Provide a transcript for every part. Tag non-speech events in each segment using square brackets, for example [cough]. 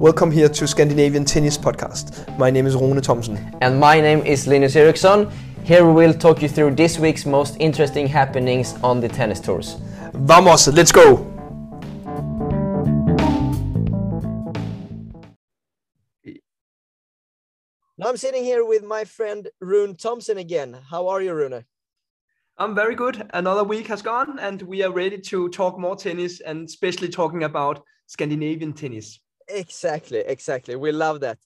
Welcome here to Scandinavian Tennis Podcast. My name is Rune Thomsen. And my name is Linus Eriksson. Here we will talk you through this week's most interesting happenings on the tennis tours. Vamos, let's go! Now I'm sitting here with my friend Rune Thomsen again. How are you, Rune? I'm very good. Another week has gone, and we are ready to talk more tennis and especially talking about Scandinavian tennis. Exactly, exactly. We love that.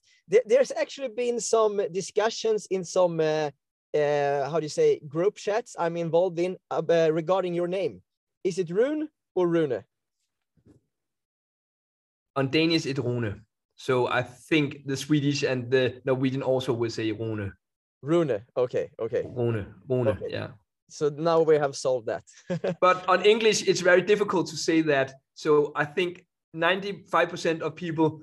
There's actually been some discussions in some, uh, uh, how do you say, group chats I'm involved in uh, regarding your name. Is it Rune or Rune? On Danish, it's Rune. So I think the Swedish and the Norwegian also will say Rune. Rune. Okay. Okay. Rune. Rune. Okay. Yeah. So now we have solved that. [laughs] but on English, it's very difficult to say that. So I think 95% of people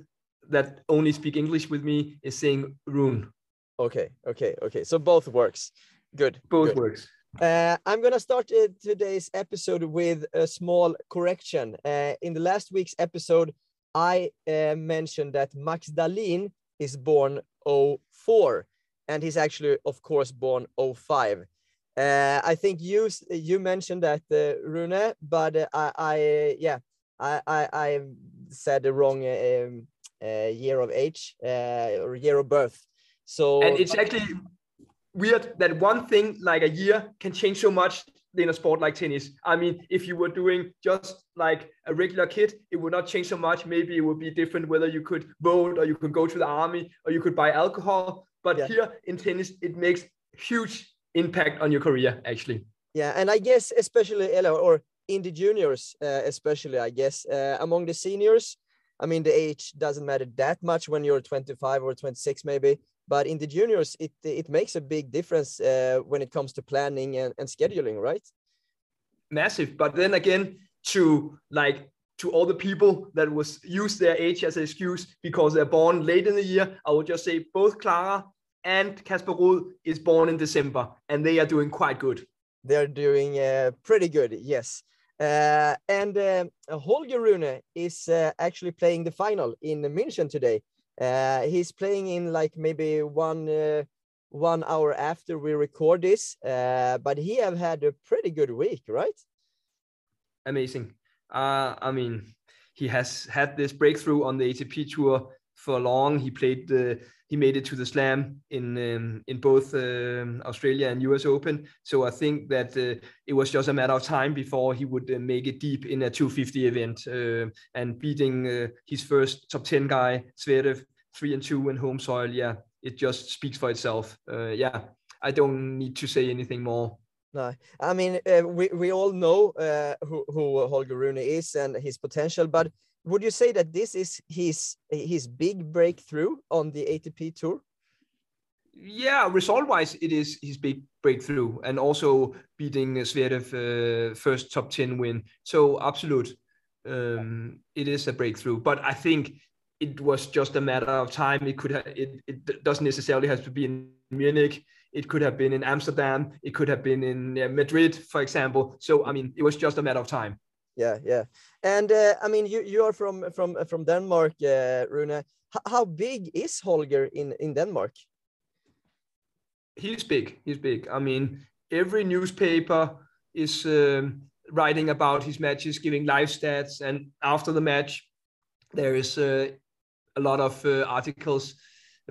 that only speak English with me is saying Rune. Okay. Okay. Okay. So both works. Good. Both good. works. Uh, I'm going to start uh, today's episode with a small correction. Uh, in the last week's episode, I uh, mentioned that Max Dahlin is born 04 and he's actually, of course, born 05. Uh, I think you you mentioned that uh, Rune, but uh, I, I yeah I, I, I said the wrong um, uh, year of age uh, or year of birth. So and it's actually weird that one thing like a year can change so much in a sport like tennis. I mean, if you were doing just like a regular kid, it would not change so much. Maybe it would be different whether you could vote or you could go to the army or you could buy alcohol. But yeah. here in tennis, it makes huge impact on your career actually yeah and i guess especially or in the juniors uh, especially i guess uh, among the seniors i mean the age doesn't matter that much when you're 25 or 26 maybe but in the juniors it it makes a big difference uh, when it comes to planning and, and scheduling right massive but then again to like to all the people that was use their age as an excuse because they're born late in the year i would just say both clara and Casper Ruud is born in December, and they are doing quite good. They're doing uh, pretty good, yes. Uh, and uh, Holger Rune is uh, actually playing the final in München today. Uh, he's playing in like maybe one uh, one hour after we record this, Uh but he have had a pretty good week, right? Amazing. Uh I mean, he has had this breakthrough on the ATP tour for long. He played the he made it to the slam in um, in both um, Australia and US Open. So I think that uh, it was just a matter of time before he would uh, make it deep in a 250 event uh, and beating uh, his first top 10 guy Zverev three and two in home soil. Yeah, it just speaks for itself. Uh, yeah, I don't need to say anything more. No, I mean uh, we we all know who who Holger Rune is and his potential, but would you say that this is his his big breakthrough on the ATP tour? Yeah, result wise, it is his big breakthrough, and also beating Zverev uh, first top ten win. So absolute, um, it is a breakthrough. But I think it was just a matter of time. It could have, it, it doesn't necessarily have to be in Munich. It could have been in Amsterdam. It could have been in uh, Madrid, for example. So I mean, it was just a matter of time yeah yeah and uh, i mean you you are from from from denmark uh, rune H how big is holger in in denmark he's big he's big i mean every newspaper is um, writing about his matches giving live stats and after the match there is uh, a lot of uh, articles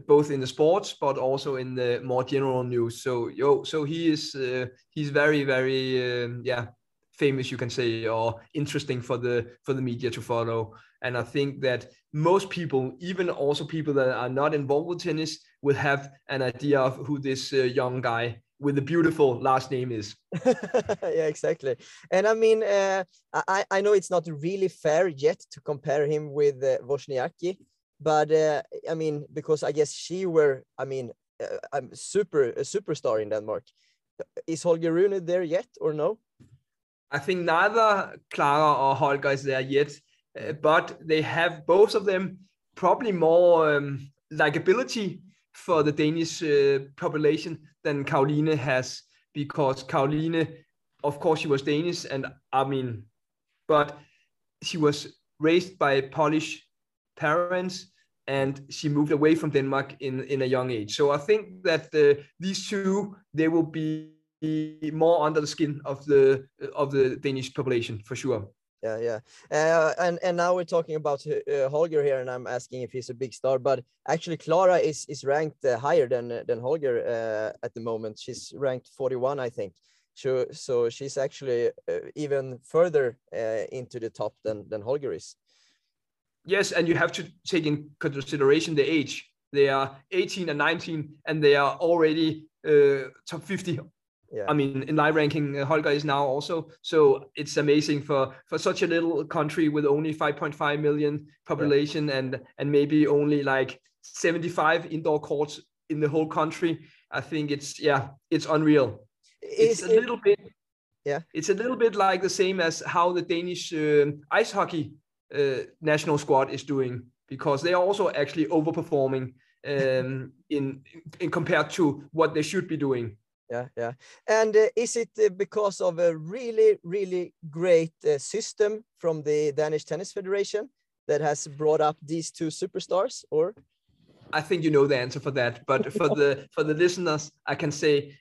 both in the sports but also in the more general news. So yo so he is uh, he's very very um, yeah famous you can say or interesting for the for the media to follow. And i think that most people even also people that are not involved with tennis will have an idea of who this uh, young guy with the beautiful last name is. [laughs] Yeah exactly. And i mean uh, I, I know it's not really fair yet to compare him with uh, Wozniacki, but uh, i mean because i guess she were i mean uh, i'm super a superstar in denmark. Is holger rune there yet or no? I think neither Clara or Holger is there yet, uh, but they have both of them probably more um, likability for the Danish uh, population than Caroline has, because Caroline, of course, she was Danish, and I mean, but she was raised by Polish parents, and she moved away from Denmark in, in a young age. So I think that uh, these two they will be more under the skin of the of the Danish population for sure. Yeah, yeah, uh, and and now we're talking about uh, Holger here, and I'm asking if he's a big star, but actually Clara is is ranked uh, higher than than Holger uh, at the moment. She's ranked 41, I think. So so she's actually uh, even further uh, into the top than than Holger is. Yes, and you have to take in consideration the age. They are 18 and 19, and they are already uh, top 50. Yeah. I mean, in live ranking, uh, Holger is now also. So it's amazing for for such a little country with only 5.5 million population yeah. and and maybe only like 75 indoor courts in the whole country. I think it's yeah, it's unreal. It's a little bit yeah. It's a little bit like the same as how the Danish uh, ice hockey uh, national squad is doing because they are also actually overperforming um, [laughs] in, in compared to what they should be doing. Yeah, yeah. And uh, is it uh, because of a really, really great uh, system from the Danish Tennis Federation that has brought up these two superstars, or? I think you know the answer for that, but for the for the listeners, I can say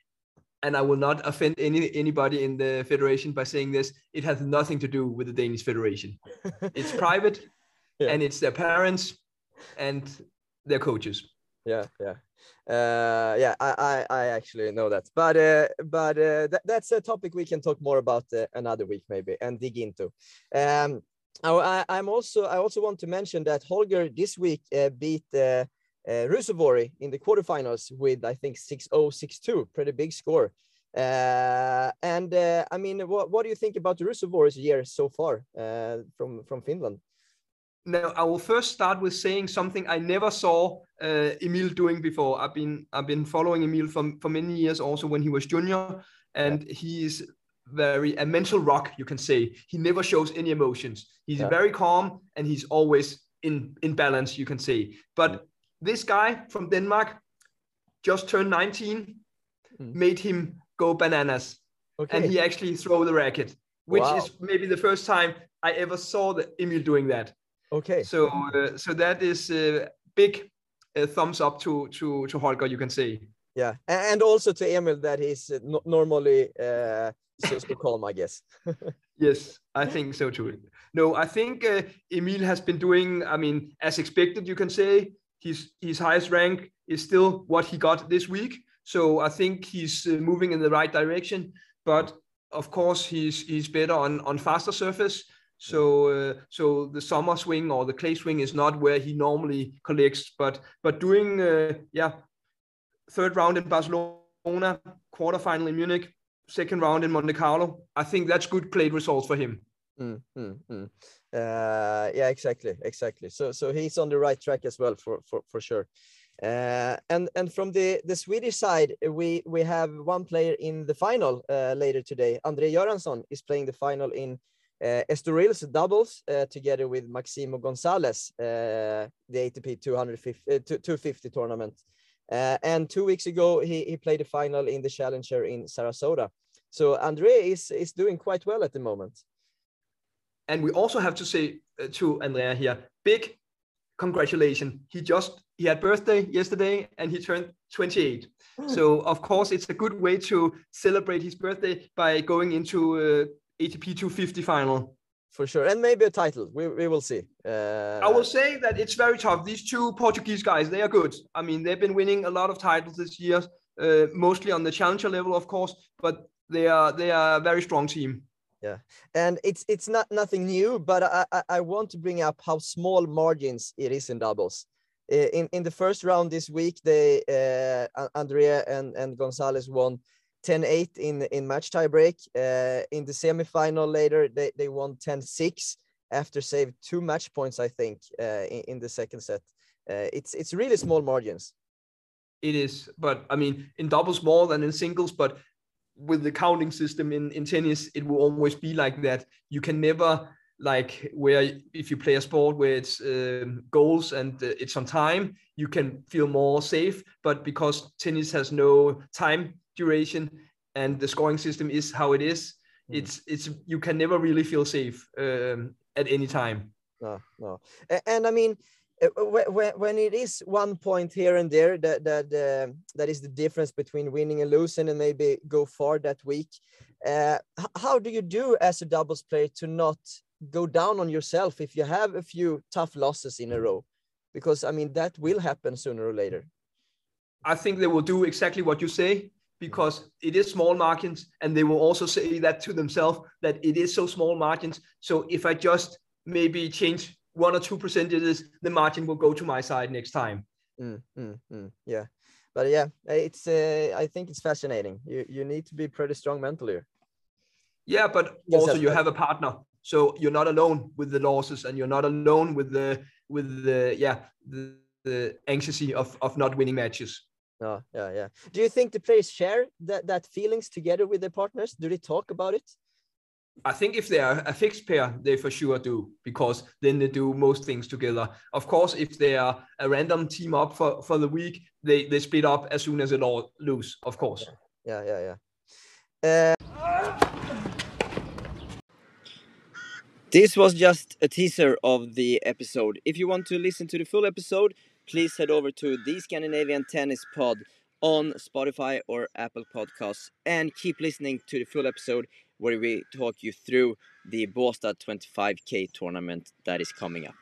and I will not offend any anybody in the federation by saying this. It has nothing to do with the Danish federation. [laughs] it's private, yeah. and it's their parents and their coaches. Yeah, yeah, uh, yeah. I, I, I actually know that, but uh, but uh, th that's a topic we can talk more about uh, another week maybe and dig into. Um, I, I'm also I also want to mention that Holger this week uh, beat uh, Ruusuvuori in the quarterfinals with I think 6-0, 6-2, pretty big score. Uh, and uh, I mean, what, what do you think about the Ruusuvuori's year so far uh, from from Finland? Now, I will first start with saying something I never saw uh, Emil doing before. I've been I've been following Emil for, for many years, also when he was junior, and yeah. he is very a mental rock, you can say. He never shows any emotions. He's yeah. very calm and he's always in in balance, you can say. But this guy from Denmark just turned 19, mm. made him go bananas. Okay. And he actually threw the racket, which wow. is maybe the first time I ever saw the Emil doing that. Okay. So uh, so that is a big uh, thumbs up to to to Holger, you can say. Yeah, and also to Emil that he's uh, normally uh, so, so calm, I guess. [laughs] yes, I think so too. No, I think uh, Emil has been doing. I mean, as expected, you can say his his highest rank is still what he got this week. So I think he's uh, moving in the right direction. But of course, he's he's better on on faster surface. So uh, so the summer swing or the clay swing is not where he normally collects. But but doing uh, yeah, third round in Barcelona, quarterfinal in Munich, second round in Monte Carlo. I think that's good played results for him. Mm, mm, mm. Uh, yeah, exactly, exactly. So so he's on the right track as well for for for sure. Uh, and and from the the Swedish side, we we have one player in the final uh, later today. André Göransson is playing the final in uh, Estoril's doubles uh, together with Maximo Gonzalez, uh, the ATP 250 uh, 250 tournament. Uh, and two weeks ago, he he played the final in the Challenger in Sarasota. So Andre is is doing quite well at the moment. And we also have to say uh, to Andrea here, big congratulations. He just he had birthday yesterday and he turned 28. so of course it's a good way to celebrate his birthday by going into uh, ATP 250 final. For sure, and maybe a title. We, we will see. Uh... I will say that it's very tough. These two Portuguese guys, they are good. I mean, they've been winning a lot of titles this year, uh, mostly on the challenger level, of course. But they are they are a very strong team yeah. And it's it's not nothing new but I, I, I want to bring up how small margins it is in doubles. In in the first round this week they uh, andrea and and gonzalez won 10-8 in in match tiebreak. Uh, in the semifinal later they, they won 10-6 after save two match points i think uh, in, in, the second set. Uh, it's it's really small margins. It is but i mean in doubles more than in singles but with the counting system in, in tennis, it will always be like that. You can never like where if you play a sport where it's um, goals and uh, it's on time, you can feel more safe. But because tennis has no time duration and the scoring system is how it is, mm. it's it's you can never really feel safe um, at any time. No, no, and, and I mean when, when it is one point here and there that that uh, that is the difference between winning and losing and maybe go far that week uh, how do you do as a doubles player to not go down on yourself if you have a few tough losses in a row? Because i mean that will happen sooner or later. I think they will do exactly what you say because it is small margins and they will also say that to themselves that it is so small margins. So if i just maybe change one or two percentages the margin will go to my side next time mm, mm, mm, yeah but yeah it's uh, i think it's fascinating you you need to be pretty strong mentally yeah but also you have a partner so you're not alone with the losses and you're not alone with the with the yeah the, the anxiety of of not winning matches Oh, yeah, yeah. Do you think the players share that that feelings together with their partners? Do they talk about it? I think if they are a fixed pair, they for sure do because then they do most things together. Of course, if they are a random team up for, for the week, they, they split up as soon as it all lose. Of course. Yeah, yeah, yeah. Uh... This was just a teaser of the episode. If you want to listen to the full episode, please head over to the Scandinavian Tennis Pod on Spotify or Apple Podcasts and keep listening to the full episode where we talk you through the Båstad 25k tournament that is coming up.